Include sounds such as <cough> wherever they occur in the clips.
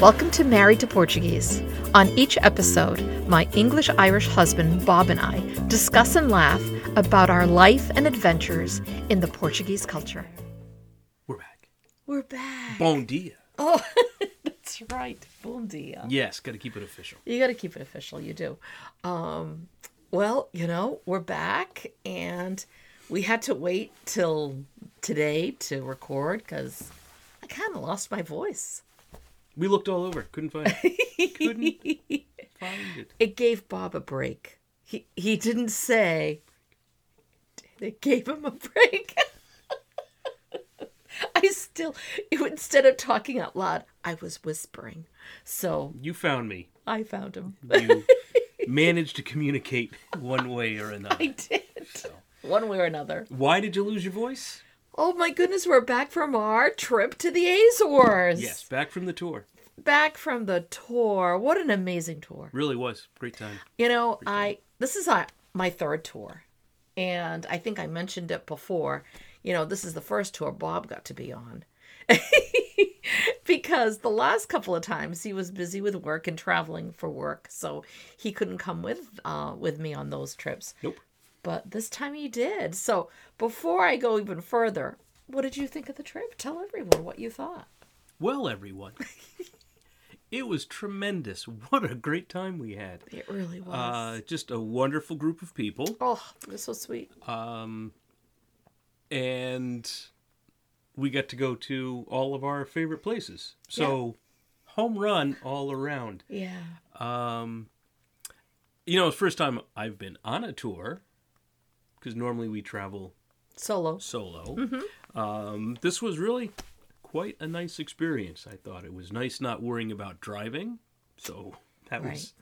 Welcome to Married to Portuguese. On each episode, my English Irish husband Bob and I discuss and laugh about our life and adventures in the Portuguese culture. We're back. We're back. Bon dia. Oh, <laughs> that's right. Bom dia. Yes, got to keep it official. You got to keep it official. You do. Um, well, you know, we're back and we had to wait till today to record because I kind of lost my voice. We looked all over, couldn't find it. <laughs> couldn't find it. It gave Bob a break. He he didn't say. It gave him a break. <laughs> I still, instead of talking out loud, I was whispering. So You found me. I found him. You <laughs> managed to communicate one way or another. I did. One way or another. Why did you lose your voice? Oh my goodness, we're back from our trip to the Azores. Yes, back from the tour. Back from the tour. What an amazing tour. Really was great time. You know, I this is uh, my third tour. And I think I mentioned it before. You know, this is the first tour Bob got to be on. <laughs> because the last couple of times he was busy with work and traveling for work, so he couldn't come with uh with me on those trips. Nope. But this time he did. So before I go even further, what did you think of the trip? Tell everyone what you thought. Well, everyone, <laughs> it was tremendous. What a great time we had. It really was. Uh, just a wonderful group of people. oh, it was so sweet. Um, and we got to go to all of our favorite places. So, home run all around. Yeah. Um, you know, it's the first time I've been on a tour because normally we travel Solo. solo. Mm-hmm. Um, this was really quite a nice experience. I thought it was nice not worrying about driving, so <laughs> that Right. was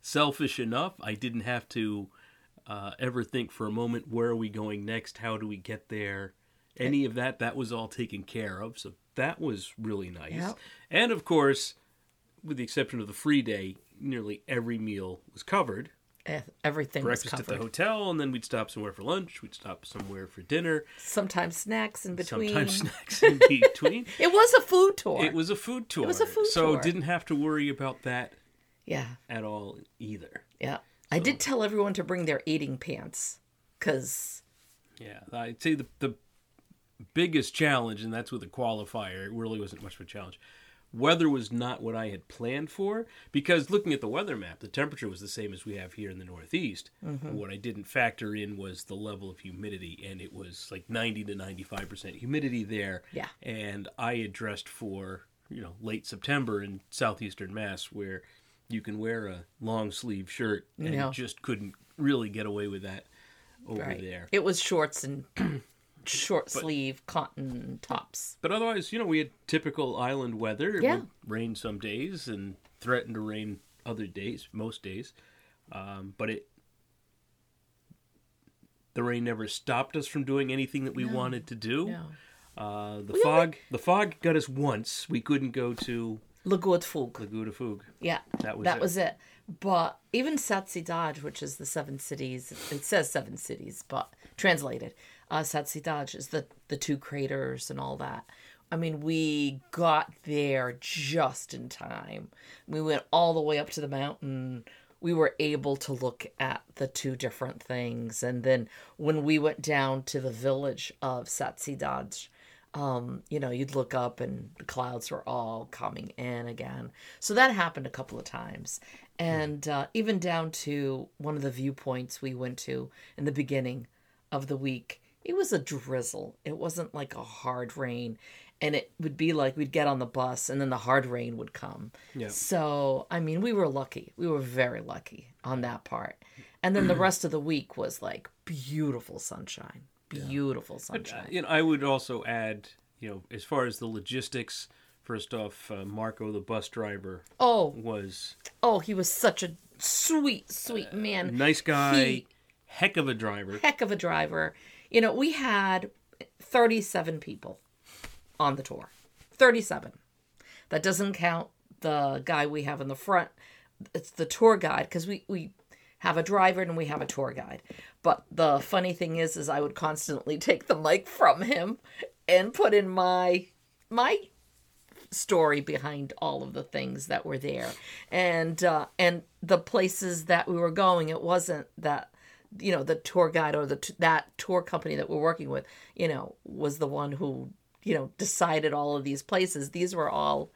selfish enough. I didn't have to uh, ever think for a moment where are we going next, how do we get there, any of that. That was all taken care of, so that was really nice. Yep. And of course, with the exception of the free day, nearly every meal was covered Eh, everything was breakfast at the hotel, and then we'd stop somewhere for lunch. We'd stop somewhere for dinner. Sometimes snacks in between. Sometimes <laughs> snacks in between. <laughs> It was a food tour. It was a food tour. it was a food so tour. didn't have to worry about that yeah, at all either. yeah. I did tell everyone to bring their eating pants because Yeah, I'd say the the biggest challenge, and that's with a qualifier. It really wasn't much of a challenge. Weather was not what I had planned for because looking at the weather map, the temperature was the same as we have here in the Northeast. Mm-hmm. What I didn't factor in was the level of humidity, and it was like 90 to 95 percent humidity there. Yeah. And I had dressed for you know late September in southeastern Mass, where you can wear a long sleeve shirt, and No. just couldn't really get away with that over right. there. it was shorts and <clears throat> short sleeve cotton tops. But otherwise, you know, we had typical island weather. It Yeah. would rain some days and threatened to rain other days, most days. Um, but it, the rain never stopped us from doing anything that we wanted to do. No. Uh, the We fog, the fog got us once. We couldn't go to Lagoa de Fogo. Laguna Fug. Yeah, That was that it. was it. But even Sete Cidades, which is the seven cities, it says seven cities, but translated, uh, Sete Cidades is the the two craters and all that. I mean, we got there just in time. We went all the way up to the mountain. We were able to look at the two different things, and then when we went down to the village of Sete Cidades, um, you know, you'd look up and the clouds were all coming in again. So that happened a couple of times. And uh, even down to one of the viewpoints we went to in the beginning of the week, it was a drizzle. It wasn't like a hard rain. And it would be like we'd get on the bus and then the hard rain would come. Yeah. So, I mean, we were lucky. We were very lucky on that part. And then the <clears throat> rest of the week was like beautiful sunshine. Beautiful sunshine. You know, I would also add, you know, as far as the logistics. First off, uh, Marco, the bus driver, Oh, was Oh, he was such a sweet, sweet man. nice guy, He- heck of a driver. Heck of a driver. You know, we had 37 people on the tour. 37. That doesn't count the guy we have in the front. It's the tour guide because we, we have a driver and we have a tour guide. But the funny thing is, is I would constantly <laughs> take the mic from him and put in my my story behind all of the things that were there, and uh, and the places that we were going. It wasn't that you know the tour guide or the t- that tour company that we're working with. You know, was the one who you know decided all of these places. These were all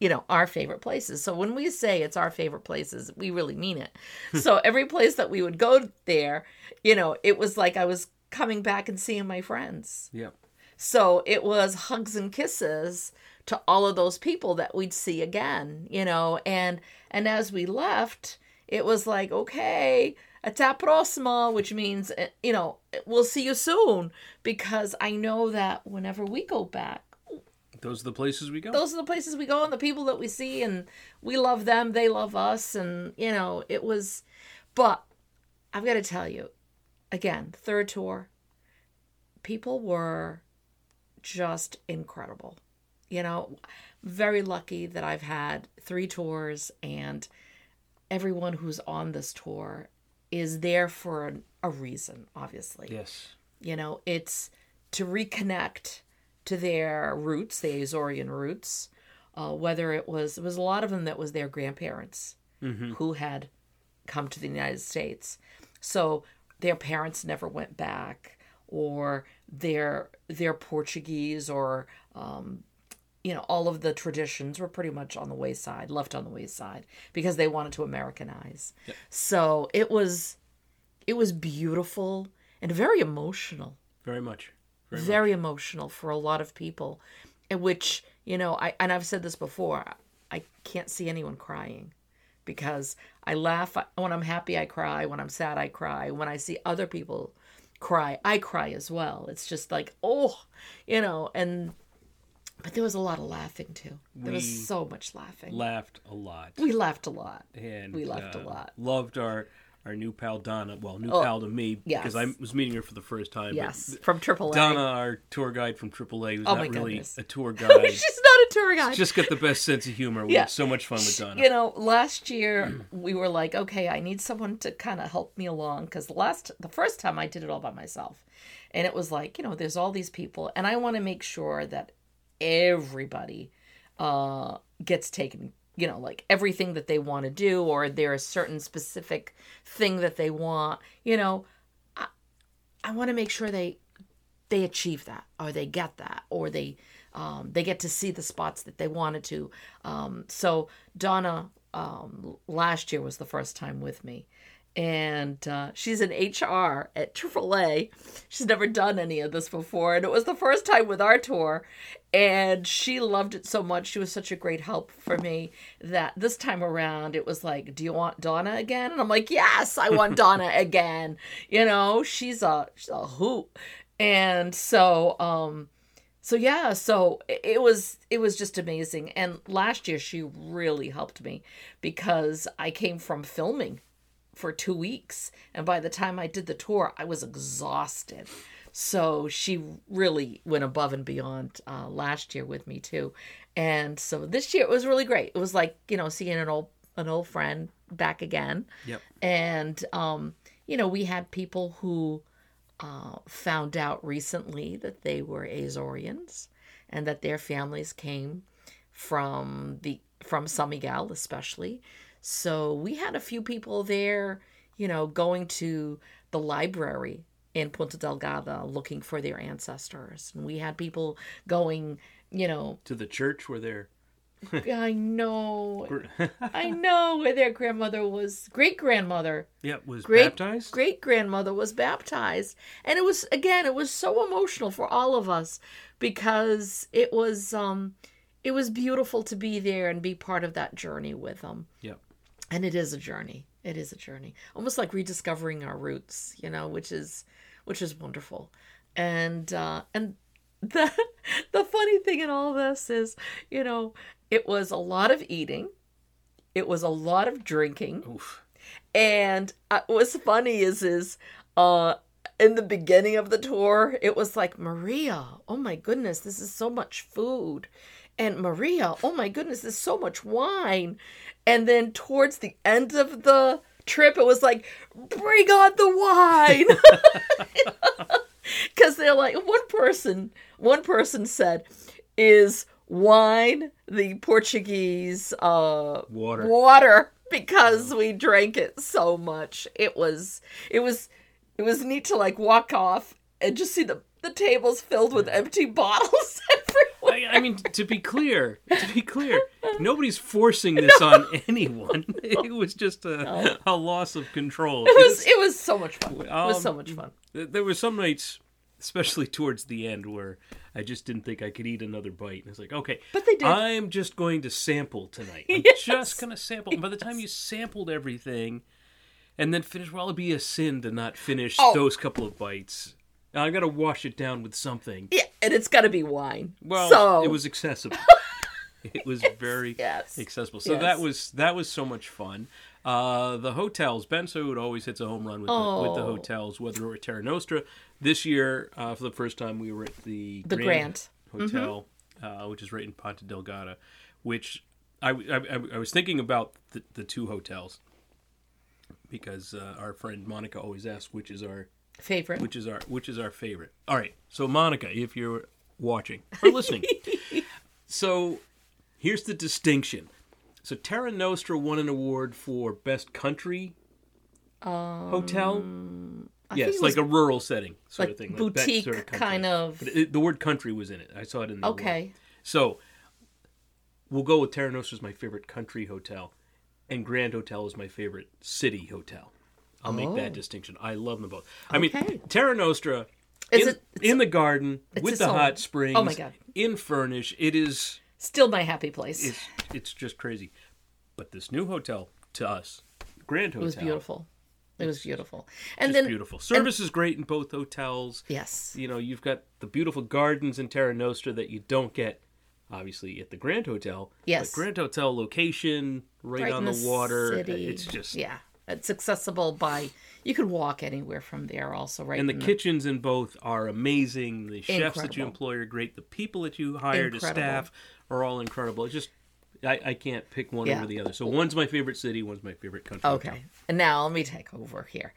you know, our favorite places. So when we say it's our favorite places, we really mean it. Hmm. so every place that we would go there, you know, it was like I was coming back and seeing my friends. Yep. So it was hugs and kisses to all of those people that we'd see again, you know, and and as we left, it was like, okay, até próxima, which means, eh, you know, we'll see you soon because I know that whenever we go back, Those are the places we go. those are the places we go and the people that we see and we love them they love us and you know it was but i've got to tell you again third tour people were just incredible you know very lucky that i've had three tours and everyone who's on this tour is there for an, a reason obviously yes. you know, it's to reconnect to their roots, the Azorian roots. Uh, whether it was, it was a lot of them that was their grandparents who had come to the United States. So their parents never went back, or their their Portuguese, or um, you know, all of the traditions were pretty much on the wayside, left on the wayside, because they wanted to Americanize. So it was, it was beautiful and very emotional Very much. Very much. emotional for a lot of people which you know i and i've said this before i can't see anyone crying because i laugh when i'm happy i cry when i'm sad i cry when i see other people cry i cry as well it's just like oh you know and but there was a lot of laughing too there We was so much laughing Laughed a lot. we laughed a lot and we laughed a uh, lot. Loved our our new pal Donna. Well, new Oh, pal to me because I was meeting her for the first time. yes from triple a Donna, our tour guide from AAA, who's Oh not really goodness. a tour <laughs> guide. she's not a tour guide just got the best sense of humor. We Yeah. had so much fun with Donna. You know, last year we were like, okay, I need someone to kind of help me along because last the first time I did it all by myself, and it was like, you know, there's all these people, and I want to make sure that everybody uh, gets taken. You know, like everything that they want to do, or there's a certain specific thing that they want. You know, I, I want to make sure they they achieve that or they get that or they um, they get to see the spots that they wanted to um, so donna um, last year was the first time with me and uh, she's in hr at aaa she's never done any of this before and it was the first time with our tour and she loved it so much. She was such a great help for me that this time around it was like do you want donna again? And i'm like yes i want <laughs> donna again. You know she's a she's a hoot. And so um so yeah so it- it was it was just amazing. And last year she really helped me because i came from filming for two weeks and by the time i did the tour i was exhausted so she really went above and beyond uh, last year with me too and so this year it was really great it was like you know seeing an old an old friend back again Yep. and um you know we had people who uh, found out recently that they were Azorians and that their families came from the from San Miguel especially. So we had a few people there, you know, going to the library in Ponta Delgada looking for their ancestors. And we had people going, you know, To the church where they're. <laughs> I know, <laughs> I know where their grandmother was, great grandmother yeah, was great baptized. great grandmother was baptized and it was again it was so emotional for all of us because it was um it was beautiful to be there and be part of that journey with them Yep. And it is a journey. It is a journey. Almost like rediscovering our roots you know which is which is wonderful. And uh and <laughs> the the funny thing in all this is you know it was a lot of eating. It was a lot of drinking. Oof. and uh, what's funny is is uh in the beginning of the tour, it was like Maria, oh my goodness, this is so much food. And Maria, oh my goodness, there's so much wine. And then towards the end of the trip, it was like, bring on the wine. <laughs> Because they're like, one person, one person said, is wine, the Portuguese uh, Water. water because we drank it so much. It was it was it was neat to like walk off and just see the the tables filled with empty <laughs> bottles everywhere. I, I mean, to be clear, to be clear, nobody's forcing this on <laughs> anyone. It was just a, a loss of control. It was it was so much fun. It was so Um, much fun. There were some nights, especially towards the end, where I just didn't think I could eat another bite. And it's like, okay, But they did. I'm just going to sample tonight. I'm Yes. just going to sample. And by the time you sampled everything and then finish, well, it'd be a sin to not finish Oh. those couple of bites. I got to wash it down with something. Yeah, and it's got to be wine. Well, so it was accessible. <laughs> it was very yes. accessible. So Yes. that was that was so much fun. Uh, the hotels, Bensaude always hits a home run with, the, with the Oh. hotels, whether we're at Terra Nostra. This year, uh, for the first time, we were at the The Grand. Hotel, uh, which is right in Ponta Delgada, which I, I, I- I was thinking about the, the two hotels because uh, our friend Monica always asks which is our favorite. which is our which is our favorite. All right, so Monica, if you're watching or listening, <laughs> so here's the distinction. So Terra Nostra won an award for best country hotel. Um, I yes, like a rural setting sort like of thing, boutique sort of kind of. But it, the word country was in it. I saw it in the award. Okay. So we'll go with Terra Nostra is my favorite country hotel, and Grand Hotel is my favorite city hotel. I'll make Oh. that distinction. I love them both. I mean, Okay. Terra Nostra Is in, it- in the garden with the own- hot oh springs. Oh my God. In Furnas, it is Still my happy place. it's it's just crazy. But this new hotel to us, Grand Hotel, it was beautiful. It was beautiful. And then beautiful. Service is great in both hotels. yes, You know, you've got the beautiful gardens in Terra Nostra that you don't get, obviously, at the Grand Hotel. Yes. Grand Hotel location, right, right on in the, water. city. It's just. yeah. It's accessible by you could walk anywhere from there. Also, right. And the in kitchens in both are amazing. The chefs that you employ are great. The people that you hire to staff are all incredible. It's just, I, I can't pick one Yeah. over the other. So one's my favorite city, one's my favorite country. Okay, and now let me take over here.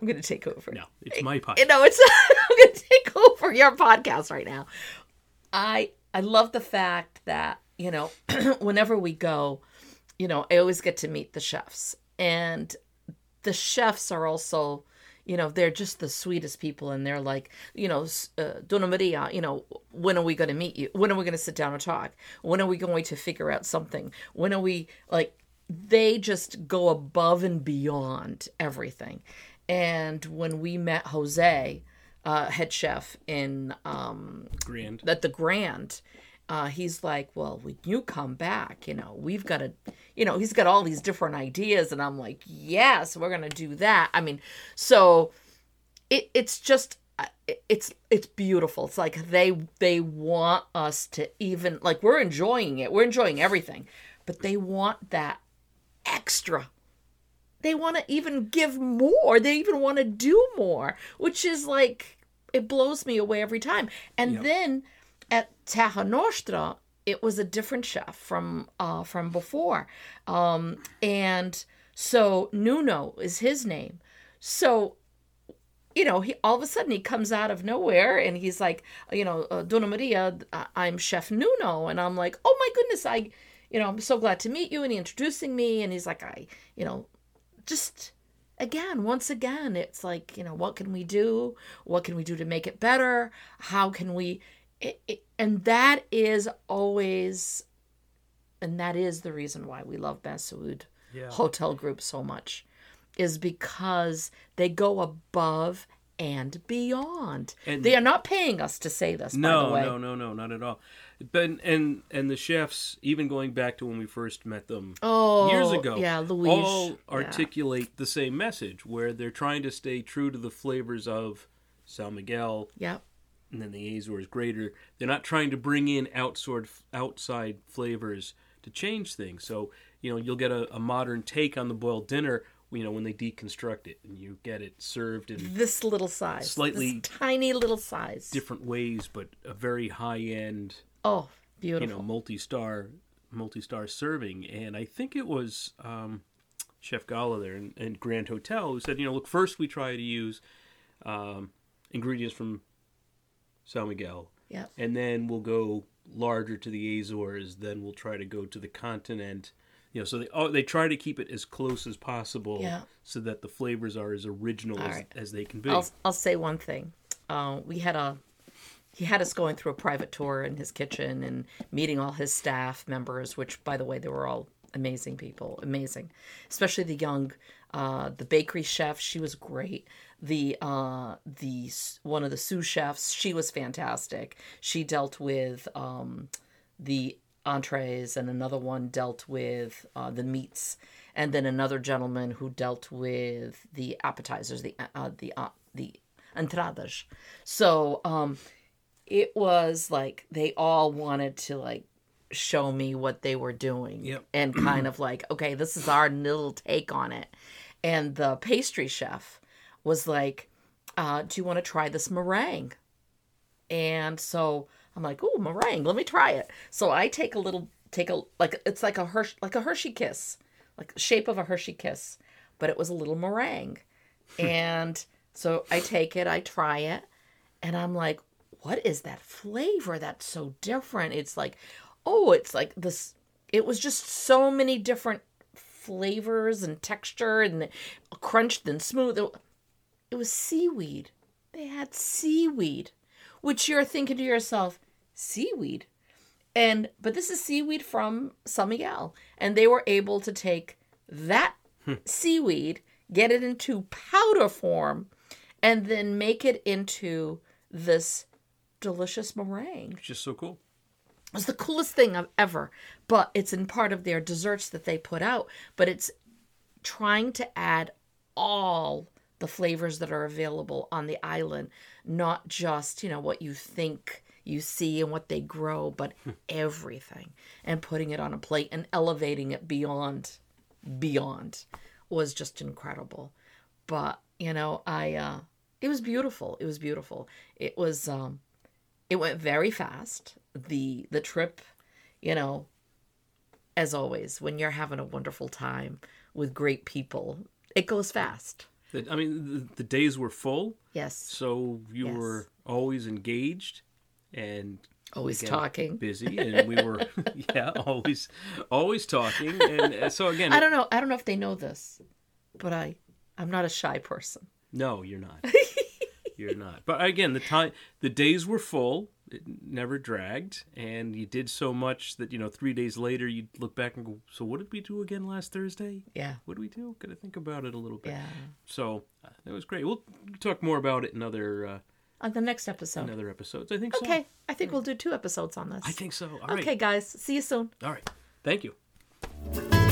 I'm going to take over. No, it's my eh, podcast. You eh, know, it's <laughs> I'm going to take over your podcast right now. I I love the fact that you know <clears throat> whenever we go, you know, I always get to meet the chefs, and the chefs are also, you know, they're just the sweetest people, and they're like, you know, uh, Donna Maria, you know, when are we going to meet you? When are we going to sit down and talk? When are we going to figure out something? When are we like? They just go above and beyond everything. And when we met Jose, uh, head chef in um, Grand. at the Grand, uh, he's like, "Well, when you come back, you know, we've got to, you know, he's got all these different ideas," and I'm like, "Yes, we're gonna do that." I mean, so it it's just uh, it's it's beautiful. It's like they they want us to even like we're enjoying it. We're enjoying everything, but they want that extra they want to even give more. They even want to do more, which is like it blows me away every time. And Yep. then Terra Nostra, it was a different chef from uh from before. Um and so Nuno is his name. So you know, he all of a sudden he comes out of nowhere and he's like, you know, uh, Donna Maria, I- I'm Chef Nuno, and I'm like, oh my goodness, I, you know, I'm so glad to meet you, and he introducing me, and he's like, I, you know, just again, once again, it's like, you know, what can we do? What can we do to make it better? How can we? It, it, and that is always, and that is the reason why we love Bensaude Yeah. Hotel Group so much, is because they go above and beyond. And- they are not paying us to say this, by the No, way. no, no, no, not at all. But and and the chefs, even going back to when we first met them Oh, years ago, yeah, Louise. all yeah. articulate the same message, where they're trying to stay true to the flavors of San Miguel Yep. And then the Azores Greater. They're not trying to bring in outside outside flavors to change things. So you know you'll get a, a modern take on the boiled dinner. You know when they deconstruct it and you get it served in This little size, Slightly this tiny little size. different ways, but a very high end oh, beautiful, you know multi-star multi-star serving and i think it was um, chef gala there in, in grand hotel who said you know look first we try to use um, ingredients from san miguel Yep. and then we'll go larger to the Azores, then we'll try to go to the continent. You know, so they oh, they try to keep it as close as possible, Yeah. so that the flavors are as original as, as they can be. I'll I'll say one thing. Uh, we had a he had us going through a private tour in his kitchen and meeting all his staff members, which by the way they were all amazing people, amazing, especially the young. Uh, the bakery chef, she was great. The uh, the one of the sous chefs, she was fantastic. She dealt with um, the entrees, and another one dealt with uh, the meats, and then another gentleman who dealt with the appetizers, the uh, the uh, the entradas. So um, it was like they all wanted to like show me what they were doing Yep. and kind of like okay this is our little take on it and the pastry chef was like uh, do you want to try this meringue and so I'm like, "Ooh, meringue! Let me try it." So I take a little, take a like it's like a Hershey, like a Hershey kiss, like shape of a Hershey kiss, but it was a little meringue, and so I take it, I try it, and I'm like, "What is that flavor? That's so different." It's like, oh, it's like this. It was just so many different flavors and texture and crunched and smooth. It- was seaweed. They had seaweed which you're thinking to yourself, seaweed. And but this is seaweed from San Miguel, and they were able to take that hmm. seaweed, get it into powder form, and then make it into this delicious meringue. It's just so cool. It was the coolest thing I've ever. But it's in part of their desserts that they put out. But it's trying to add all the flavors that are available on the island, not just, you know, what you think you see and what they grow, but everything. And putting it on a plate and elevating it beyond beyond was just incredible. But, you know, I uh it was beautiful. It was beautiful. It was um it went very fast. The the trip, you know, as always, when you're having a wonderful time with great people, it goes fast. I mean, the, the days were full, Yes. so you Yes. were always engaged and Always again, talking. busy, and we were <laughs> <laughs> yeah always always talking. And uh, so again, I don't know. I don't know if they know this, but I I'm not a shy person. No, you're not. <laughs> you're not. But again, the time, the days were full. It never dragged, and you did so much that you know. Three days later, you'd look back and go, "So what did we do again last Thursday? Yeah. What did we do? Got to think about it a little bit." Yeah. So uh, that was great. We'll talk more about it in other uh, On the next episode. in other episodes. I think so. Okay. I think we'll do two episodes on this. I think so. All right. Okay, guys. See you soon. All right. Thank you.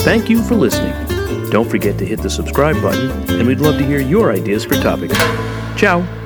Thank you for listening. Don't forget to hit the subscribe button, and we'd love to hear your ideas for topics. Ciao!